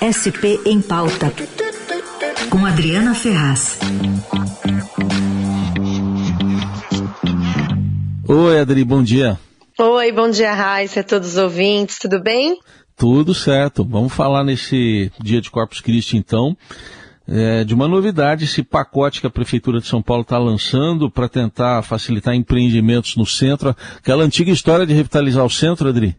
SP em Pauta, com Adriana Ferraz. Oi, Adri, bom dia. Oi, bom dia, Raíssa, a todos os ouvintes, tudo bem? Tudo certo. Vamos falar nesse dia de Corpus Christi, então, é, de uma novidade, esse pacote que a Prefeitura de São Paulo está lançando para tentar facilitar empreendimentos no centro. Aquela antiga história de revitalizar o centro, Adri?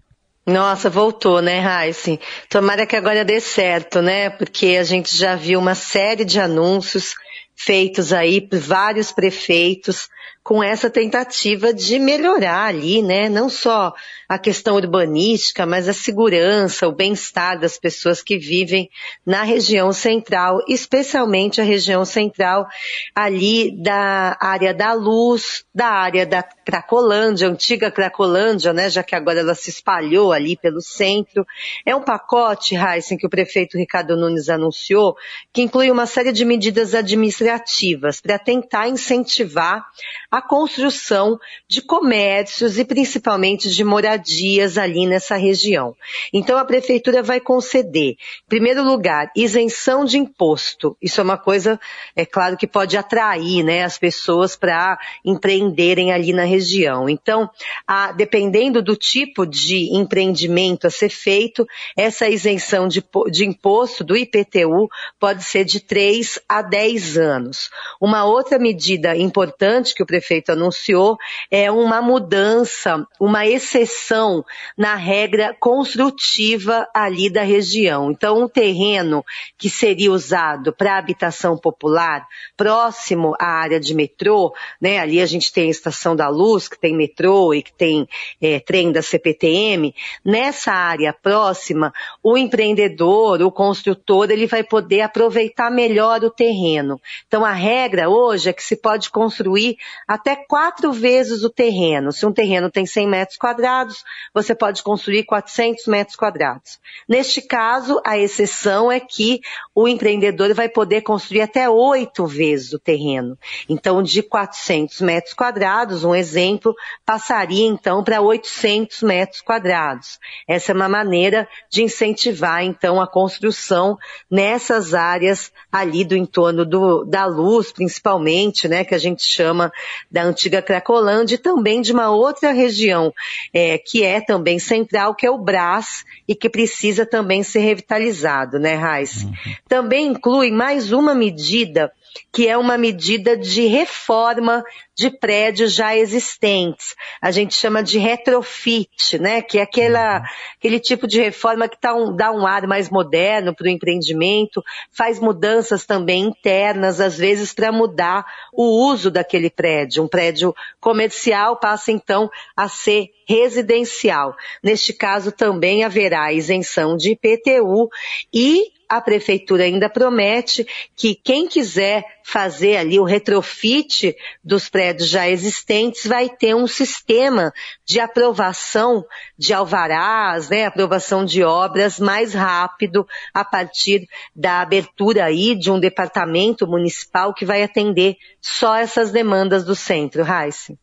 Nossa, voltou, né, Raíssa? Tomara que agora dê certo, né? Porque a gente já viu uma série de anúncios feitos aí por vários prefeitos com essa tentativa de melhorar ali, né? Não só a questão urbanística, mas a segurança, o bem-estar das pessoas que vivem na região central, especialmente a região central ali da área da luz, da área da Cracolândia, antiga Cracolândia, né? Já que agora ela se espalhou ali pelo centro. É um pacote, Heisen, que o prefeito Ricardo Nunes anunciou, que inclui uma série de medidas administrativas para tentar incentivar a construção de comércios e principalmente de moradias ali nessa região. Então a prefeitura vai conceder, em primeiro lugar, isenção de imposto. Isso é uma coisa, é claro que pode atrair, né, as pessoas para empreenderem ali na região. Então, a, dependendo do tipo de empreendimento a ser feito, essa isenção de, de imposto do IPTU pode ser de 3 a 10 anos. Uma outra medida importante que o prefeito prefeito anunciou é uma mudança, uma exceção na regra construtiva ali da região. Então, um terreno que seria usado para habitação popular, próximo à área de metrô, né? Ali a gente tem a Estação da Luz, que tem metrô e que tem é, trem da CPTM. Nessa área próxima, o empreendedor, o construtor, ele vai poder aproveitar melhor o terreno. Então, a regra hoje é que se pode construir até quatro vezes o terreno. Se um terreno tem 100 metros quadrados, você pode construir 400 metros quadrados. Neste caso, a exceção é que o empreendedor vai poder construir até oito vezes o terreno. Então, de 400 metros quadrados, um exemplo, passaria então para 800 metros quadrados. Essa é uma maneira de incentivar então a construção nessas áreas ali do entorno do, da luz, principalmente, né, que a gente chama da antiga Cracolândia e também de uma outra região, é, que é também central, que é o Brás e que precisa também ser revitalizado, né, Raiz? Uhum. Também inclui mais uma medida que é uma medida de reforma de prédios já existentes. A gente chama de retrofit, né? Que é aquela, aquele tipo de reforma que tá um, dá um ar mais moderno para o empreendimento, faz mudanças também internas, às vezes para mudar o uso daquele prédio. Um prédio comercial passa então a ser residencial. Neste caso também haverá isenção de IPTU e a prefeitura ainda promete que quem quiser fazer ali o retrofit dos prédios já existentes vai ter um sistema de aprovação de alvarás, né, aprovação de obras mais rápido a partir da abertura aí de um departamento municipal que vai atender só essas demandas do centro, Raice.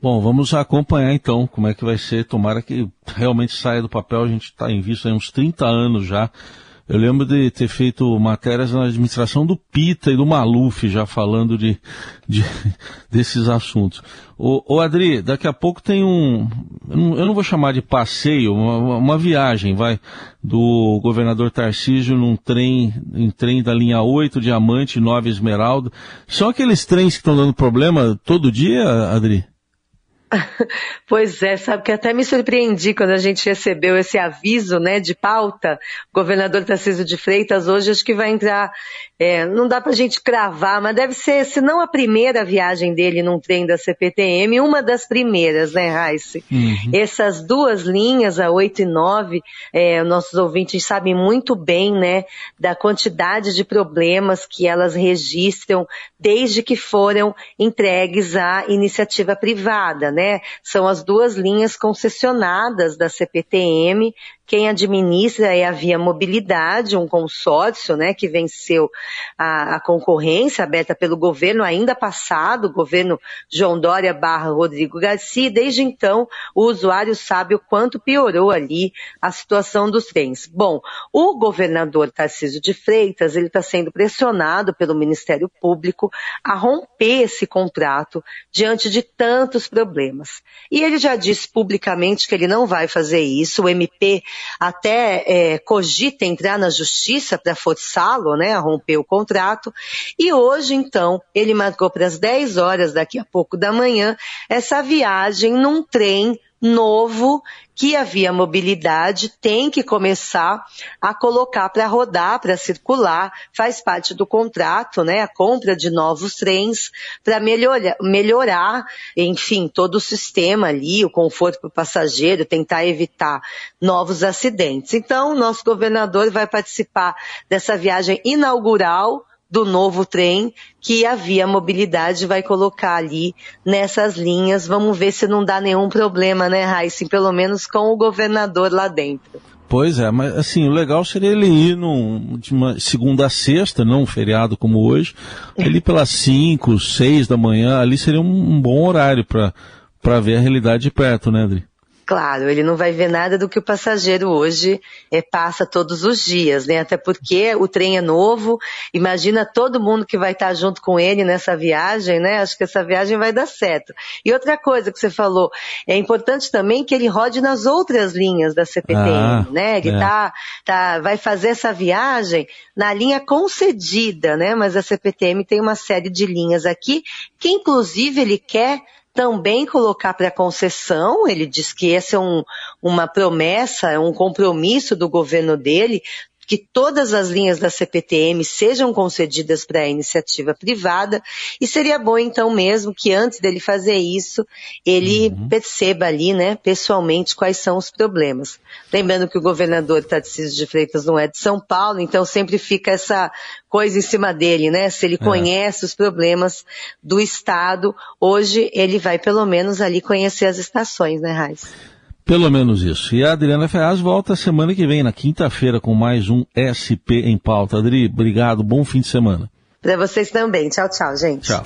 Bom, vamos acompanhar então como é que vai ser. Tomara que realmente saia do papel. A gente está em vista há uns 30 anos já eu lembro de ter feito matérias na administração do Pita e do Maluf, já falando de, de desses assuntos. Ô, ô, Adri, daqui a pouco tem um, eu não vou chamar de passeio, uma, uma viagem, vai, do governador Tarcísio num trem, em trem da linha 8, Diamante, 9 Esmeralda. São aqueles trens que estão dando problema todo dia, Adri? Pois é, sabe que até me surpreendi quando a gente recebeu esse aviso, né, de pauta. O governador Tarcísio de Freitas hoje acho que vai entrar, é, não dá pra gente cravar, mas deve ser, se não a primeira viagem dele num trem da CPTM, uma das primeiras, né, Raíssa? Uhum. Essas duas linhas, a 8 e 9, é, nossos ouvintes sabem muito bem, né, da quantidade de problemas que elas registram desde que foram entregues à iniciativa privada, né? São as duas linhas concessionadas da CPTM Quem administra é a Via Mobilidade, um consórcio, né, que venceu a, a concorrência aberta pelo governo ainda passado, governo João Dória barra Rodrigo Garcia. Desde então, o usuário sabe o quanto piorou ali a situação dos trens. Bom, o governador Tarcísio de Freitas, ele está sendo pressionado pelo Ministério Público a romper esse contrato diante de tantos problemas. E ele já disse publicamente que ele não vai fazer isso. O MP até é, cogita entrar na justiça para forçá-lo né, a romper o contrato. E hoje, então, ele marcou para as 10 horas daqui a pouco da manhã essa viagem num trem novo que a Via Mobilidade tem que começar a colocar para rodar, para circular, faz parte do contrato, né? A compra de novos trens para melhorar, melhorar, enfim, todo o sistema ali, o conforto para o passageiro, tentar evitar novos acidentes. Então, nosso governador vai participar dessa viagem inaugural do novo trem que a Via Mobilidade vai colocar ali nessas linhas. Vamos ver se não dá nenhum problema, né, Raíssa? Pelo menos com o governador lá dentro. Pois é, mas assim, o legal seria ele ir num, de uma segunda a sexta, não um feriado como hoje, ali pelas 5, 6 da manhã, ali seria um, um bom horário para ver a realidade de perto, né, Adri? Claro, ele não vai ver nada do que o passageiro hoje é, passa todos os dias, né? Até porque o trem é novo, imagina todo mundo que vai estar junto com ele nessa viagem, né? Acho que essa viagem vai dar certo. E outra coisa que você falou, é importante também que ele rode nas outras linhas da CPTM, ah, né? Ele é. tá, tá, vai fazer essa viagem na linha concedida, né? Mas a CPTM tem uma série de linhas aqui que inclusive ele quer também colocar para concessão, ele diz que essa é um, uma promessa, é um compromisso do governo dele, que todas as linhas da CPTM sejam concedidas para a iniciativa privada e seria bom então mesmo que antes dele fazer isso, ele uhum. perceba ali, né, pessoalmente quais são os problemas. Lembrando que o governador Tarcísio de Freitas não é de São Paulo, então sempre fica essa coisa em cima dele, né? Se ele é. conhece os problemas do estado, hoje ele vai pelo menos ali conhecer as estações, né, Raiz? Pelo menos isso. E a Adriana Ferraz volta semana que vem, na quinta-feira, com mais um SP em pauta. Adri, obrigado, bom fim de semana. Para vocês também. Tchau, tchau, gente. Tchau.